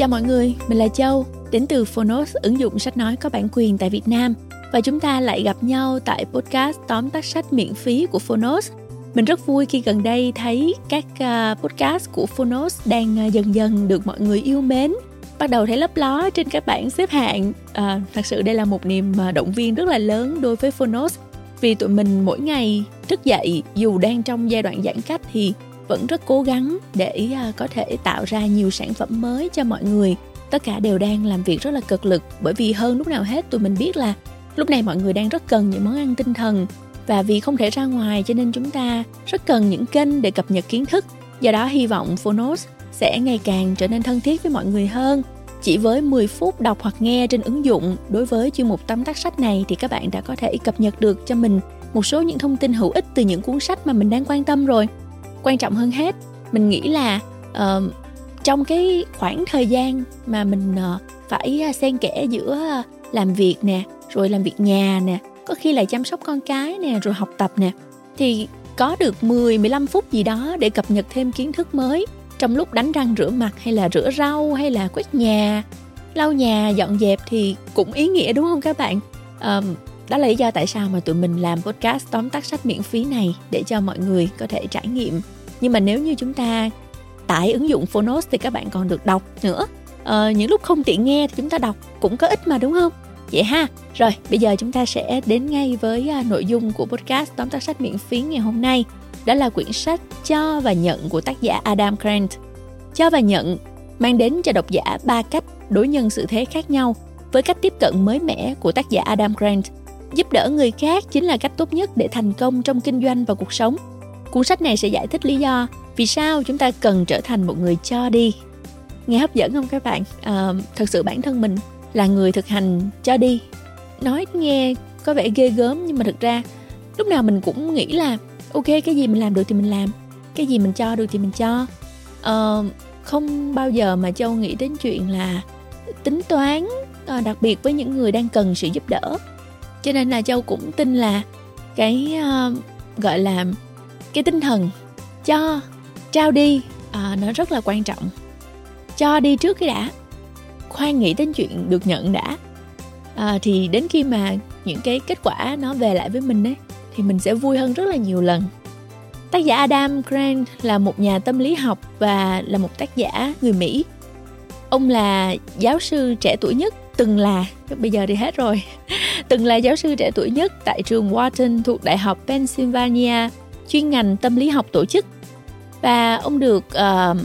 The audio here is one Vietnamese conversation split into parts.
Chào mọi người, mình là Châu, đến từ Phonos, ứng dụng sách nói có bản quyền tại Việt Nam. Và chúng ta lại gặp nhau tại podcast tóm tắt sách miễn phí của Phonos. Mình rất vui khi gần đây thấy các à, podcast của Phonos đang à, dần dần được mọi người yêu mến bắt đầu thấy lấp ló trên các bảng xếp hạng à, thật sự đây là một niềm à, động viên rất là lớn đối với Phonos vì tụi mình mỗi ngày thức dậy dù đang trong giai đoạn giãn cách thì vẫn rất cố gắng để à, có thể tạo ra nhiều sản phẩm mới cho mọi người. Tất cả đều đang làm việc rất là cực lực, bởi vì hơn lúc nào hết tụi mình biết là lúc này mọi người đang rất cần những món ăn tinh thần. Và vì không thể ra ngoài cho nên chúng ta rất cần những kênh để cập nhật kiến thức. Do đó hy vọng Phonos sẽ ngày càng trở nên thân thiết với mọi người hơn. Chỉ với 10 phút đọc hoặc nghe trên ứng dụng, đối với chuyên mục tóm tắt sách này thì các bạn đã có thể cập nhật được cho mình một số những thông tin hữu ích từ những cuốn sách mà mình đang quan tâm rồi quan trọng hơn hết. Mình nghĩ là uh, trong cái khoảng thời gian mà mình uh, phải ờ, xen kẽ giữa làm việc nè rồi làm việc nhà nè có khi là chăm sóc con cái nè rồi học tập nè thì có được 10 15 phút gì đó để cập nhật thêm kiến thức mới trong lúc đánh răng rửa mặt hay là rửa rau hay là quét nhà lau nhà dọn dẹp thì cũng ý nghĩa đúng không các bạn? Um, đó là lý do tại sao mà tụi mình làm podcast tóm tắt sách miễn phí này để cho mọi người có thể trải nghiệm. Nhưng mà nếu như chúng ta tải ứng dụng Phonos thì các bạn còn được đọc nữa. Ờ, những lúc không tiện nghe thì chúng ta đọc cũng có ích mà đúng không? Vậy ha. Rồi bây giờ chúng ta sẽ đến ngay với à, nội dung của podcast tóm tắt sách miễn phí ngày hôm nay. Đó là quyển sách cho và nhận của tác giả Adam Grant. Cho và nhận mang đến cho độc giả ba cách đối nhân sự thế khác nhau với cách tiếp cận mới mẻ của tác giả Adam Grant giúp đỡ người khác chính là cách tốt nhất để thành công trong kinh doanh và cuộc sống. Cuốn sách này sẽ giải thích lý do vì sao chúng ta cần trở thành một người cho đi. Nghe hấp dẫn không các bạn? À, thật sự bản thân mình là người thực hành cho đi. Nói nghe có vẻ ghê gớm nhưng mà thực ra lúc nào mình cũng nghĩ là ok cái gì mình làm được thì mình làm cái gì mình cho được thì mình cho. À, không bao giờ mà châu nghĩ đến chuyện là tính toán ờ, đặc biệt với những người đang cần sự giúp đỡ cho nên là châu cũng tin là cái uh, gọi là cái tinh thần cho trao đi uh, nó rất là quan trọng. Cho đi trước cái đã khoan nghĩ đến chuyện được nhận đã. À, thì đến khi mà những cái kết quả nó về lại với mình ấy thì mình sẽ vui hơn rất là nhiều lần. Tác giả Adam Grant là một nhà tâm lý học và là một tác giả người Mỹ. Ông là giáo sư trẻ tuổi nhất từng là. Bây giờ thì hết rồi từng là giáo sư trẻ tuổi nhất tại trường Wharton thuộc đại học Pennsylvania chuyên ngành tâm lý học tổ chức và ông được uh,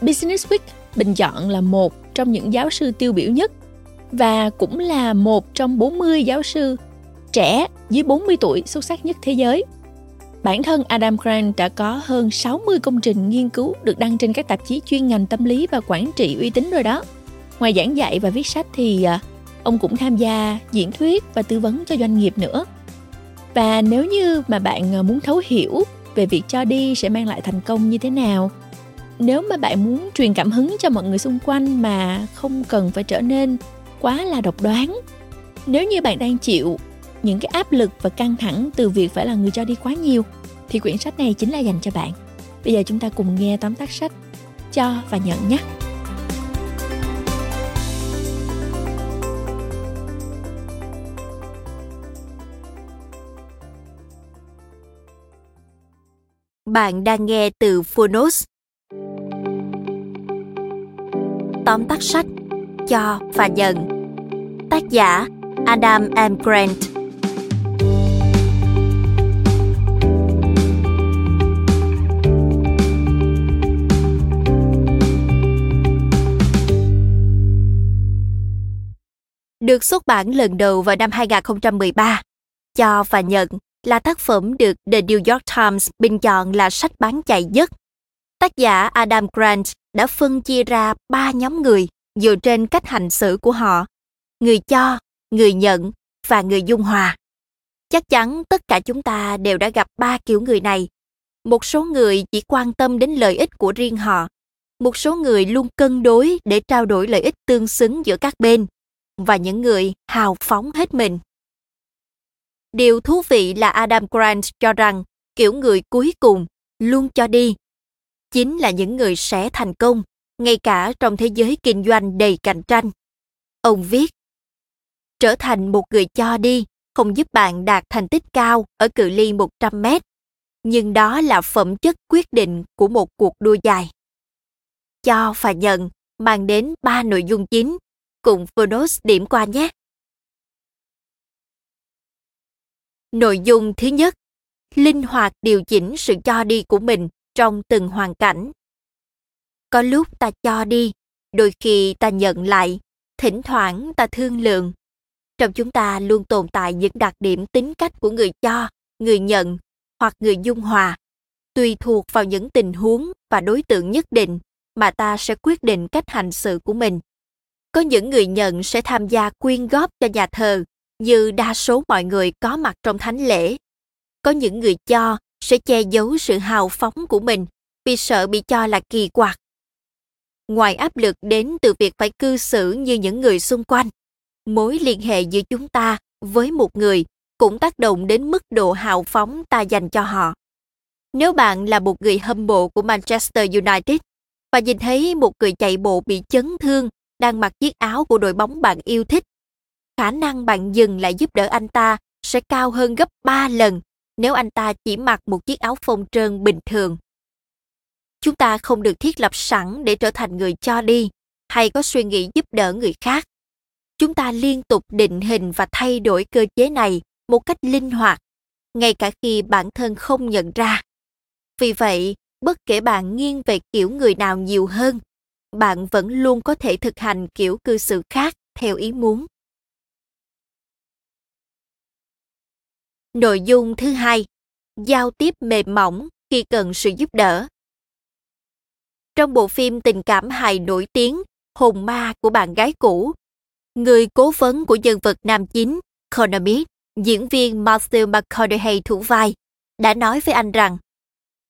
Business Week bình chọn là một trong những giáo sư tiêu biểu nhất và cũng là một trong 40 giáo sư trẻ dưới 40 tuổi xuất sắc nhất thế giới. Bản thân Adam Grant đã có hơn 60 công trình nghiên cứu được đăng trên các tạp chí chuyên ngành tâm lý và quản trị uy tín rồi đó. Ngoài giảng dạy và viết sách thì ờ, ông cũng tham gia diễn thuyết và tư vấn cho doanh nghiệp nữa. Và nếu như mà bạn ờ, muốn thấu hiểu về việc cho đi sẽ mang lại thành công như thế nào, nếu mà bạn muốn truyền cảm hứng cho mọi người xung quanh mà không cần phải trở nên quá là độc đoán, nếu như bạn đang chịu những cái áp lực và căng thẳng từ việc phải là người cho đi quá nhiều thì quyển sách này chính là dành cho bạn bây giờ chúng ta cùng nghe tóm tắt sách cho và nhận nhé Bạn đang nghe từ Phonos. Tóm tắt sách, Cho và nhận Tác giả, Adam M. Grant được xuất bản lần đầu vào năm 2013. Cho và nhận là tác phẩm được The New York Times bình chọn là sách bán chạy nhất. Tác giả Adam Grant đã phân chia ra ba nhóm người dựa trên cách hành xử của họ. Người cho, người nhận và người dung hòa. Chắc chắn tất cả chúng ta đều đã gặp ba kiểu người này. Một số người chỉ quan tâm đến lợi ích của riêng họ. Một số người luôn cân đối để trao đổi lợi ích tương xứng giữa các bên và những người hào phóng hết mình. Điều thú vị là Adam Grant cho rằng kiểu người cuối cùng luôn cho đi chính là những người sẽ thành công ngay cả trong thế giới kinh doanh đầy cạnh tranh. Ông viết, trở thành một người cho đi không giúp bạn đạt thành tích cao ở cự ly 100 mét, nhưng đó là phẩm chất quyết định của một cuộc đua dài. Cho và nhận mang đến ba nội dung chính, cùng Phonos điểm qua nhé. Nội dung thứ nhất, linh hoạt điều chỉnh sự cho đi của mình trong từng hoàn cảnh. Có lúc ta cho đi, đôi khi ta nhận lại, thỉnh thoảng ta thương lượng. Trong chúng ta luôn tồn tại những đặc điểm tính cách của người cho, người nhận hoặc người dung hòa, tùy thuộc vào những tình huống và đối tượng nhất định mà ta sẽ quyết định cách hành xử của mình. Có những người nhận sẽ tham gia quyên góp cho nhà thờ như đa số mọi người có mặt trong thánh lễ. Có những người cho sẽ che giấu sự hào phóng của mình vì sợ bị cho là kỳ quặc. Ngoài áp lực đến từ việc phải cư xử như những người xung quanh, mối liên hệ giữa chúng ta với một người cũng tác động đến mức độ hào phóng ta dành cho họ. Nếu bạn là một người hâm mộ của Manchester United và nhìn thấy một người chạy bộ bị chấn thương đang mặc chiếc áo của đội bóng bạn yêu thích khả năng bạn dừng lại giúp đỡ anh ta sẽ cao hơn gấp 3 lần nếu anh ta chỉ mặc một chiếc áo phông trơn bình thường. Chúng ta không được thiết lập sẵn để trở thành người cho đi hay có suy nghĩ giúp đỡ người khác. Chúng ta liên tục định hình và thay đổi cơ chế này một cách linh hoạt, ngay cả khi bản thân không nhận ra. Vì vậy, bất kể bạn nghiêng về kiểu người nào nhiều hơn, bạn vẫn luôn có thể thực hành kiểu cư xử khác theo ý muốn. Nội dung thứ hai, giao tiếp mềm mỏng khi cần sự giúp đỡ. Trong bộ phim tình cảm hài nổi tiếng Hồn ma của bạn gái cũ, người cố vấn của nhân vật nam chính, Konami, diễn viên Matthew McConaughey thủ vai, đã nói với anh rằng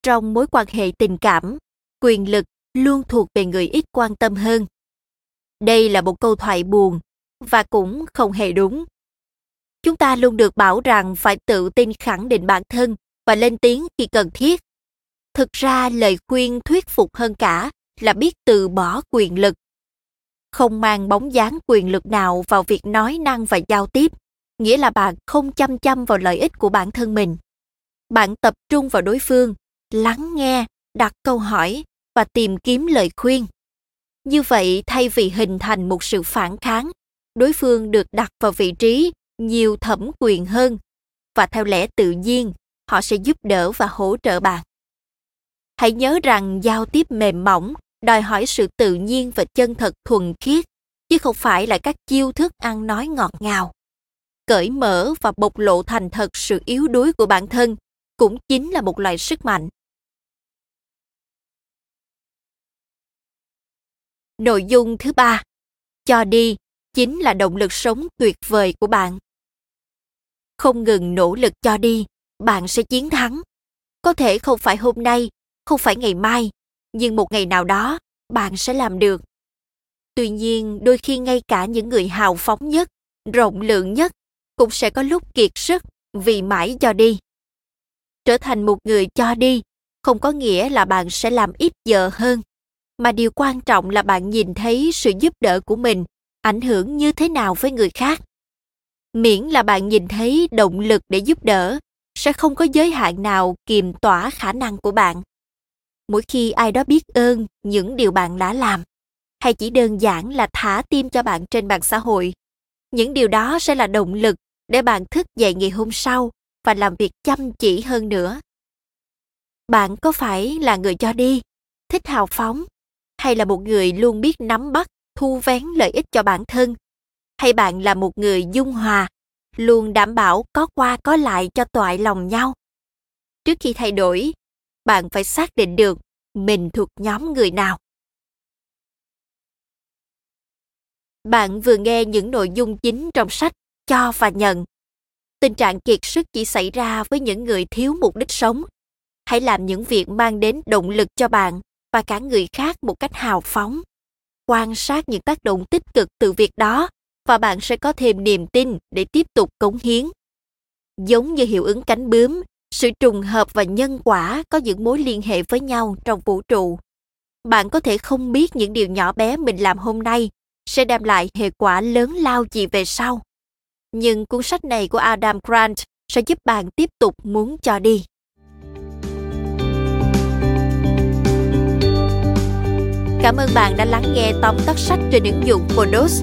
trong mối quan hệ tình cảm, quyền lực luôn thuộc về người ít quan tâm hơn. Đây là một câu thoại buồn và cũng không hề đúng. Chúng ta luôn được bảo rằng phải tự tin khẳng định bản thân và lên tiếng khi cần thiết. Thực ra lời khuyên thuyết phục hơn cả là biết từ bỏ quyền lực. Không mang bóng dáng quyền lực nào vào việc nói năng và giao tiếp, nghĩa là bạn không chăm chăm vào lợi ích của bản thân mình. Bạn tập trung vào đối phương, lắng nghe, đặt câu hỏi và tìm kiếm lời khuyên. Như vậy, thay vì hình thành một sự phản kháng, đối phương được đặt vào vị trí nhiều thẩm quyền hơn, và theo lẽ tự nhiên, họ sẽ giúp đỡ và hỗ trợ bạn. Hãy nhớ rằng giao tiếp mềm mỏng, đòi hỏi sự tự nhiên và chân thật thuần khiết, chứ không phải là các chiêu thức ăn nói ngọt ngào. Cởi mở và bộc lộ thành thật sự yếu đuối của bản thân cũng chính là một loại sức mạnh. Nội dung thứ ba, cho đi, chính là động lực sống tuyệt vời của bạn không ngừng nỗ lực cho đi, bạn sẽ chiến thắng. Có thể không phải hôm nay, không phải ngày mai, nhưng một ngày nào đó, bạn sẽ làm được. Tuy nhiên, đôi khi ngay cả những người hào phóng nhất, rộng lượng nhất cũng sẽ có lúc kiệt sức vì mãi cho đi. Trở thành một người cho đi không có nghĩa là bạn sẽ làm ít giờ hơn, mà điều quan trọng là bạn nhìn thấy sự giúp đỡ của mình ảnh hưởng như thế nào với người khác miễn là bạn nhìn thấy động lực để giúp đỡ, sẽ không có giới hạn nào kiềm tỏa khả năng của bạn. Mỗi khi ai đó biết ơn những điều bạn đã làm, hay chỉ đơn giản là thả tim cho bạn trên mạng xã hội, những điều đó sẽ là động lực để bạn thức dậy ngày hôm sau và làm việc chăm chỉ hơn nữa. Bạn có phải là người cho đi, thích hào phóng, hay là một người luôn biết nắm bắt, thu vén lợi ích cho bản thân? Hay bạn là một người dung hòa, luôn đảm bảo có qua có lại cho toại lòng nhau? Trước khi thay đổi, bạn phải xác định được mình thuộc nhóm người nào. Bạn vừa nghe những nội dung chính trong sách cho và nhận. Tình trạng kiệt sức chỉ xảy ra với những người thiếu mục đích sống. Hãy làm những việc mang đến động lực cho bạn và cả người khác một cách hào phóng. Quan sát những tác động tích cực từ việc đó và bạn sẽ có thêm niềm tin để tiếp tục cống hiến. Giống như hiệu ứng cánh bướm, sự trùng hợp và nhân quả có những mối liên hệ với nhau trong vũ trụ. bạn có thể không biết những điều nhỏ bé mình làm hôm nay sẽ đem lại hệ quả lớn lao gì về sau. Nhưng cuốn sách này của Adam Grant sẽ giúp bạn tiếp tục muốn cho đi. Cảm ơn bạn đã lắng nghe tóm tắt sách trên ứng dụng Podos.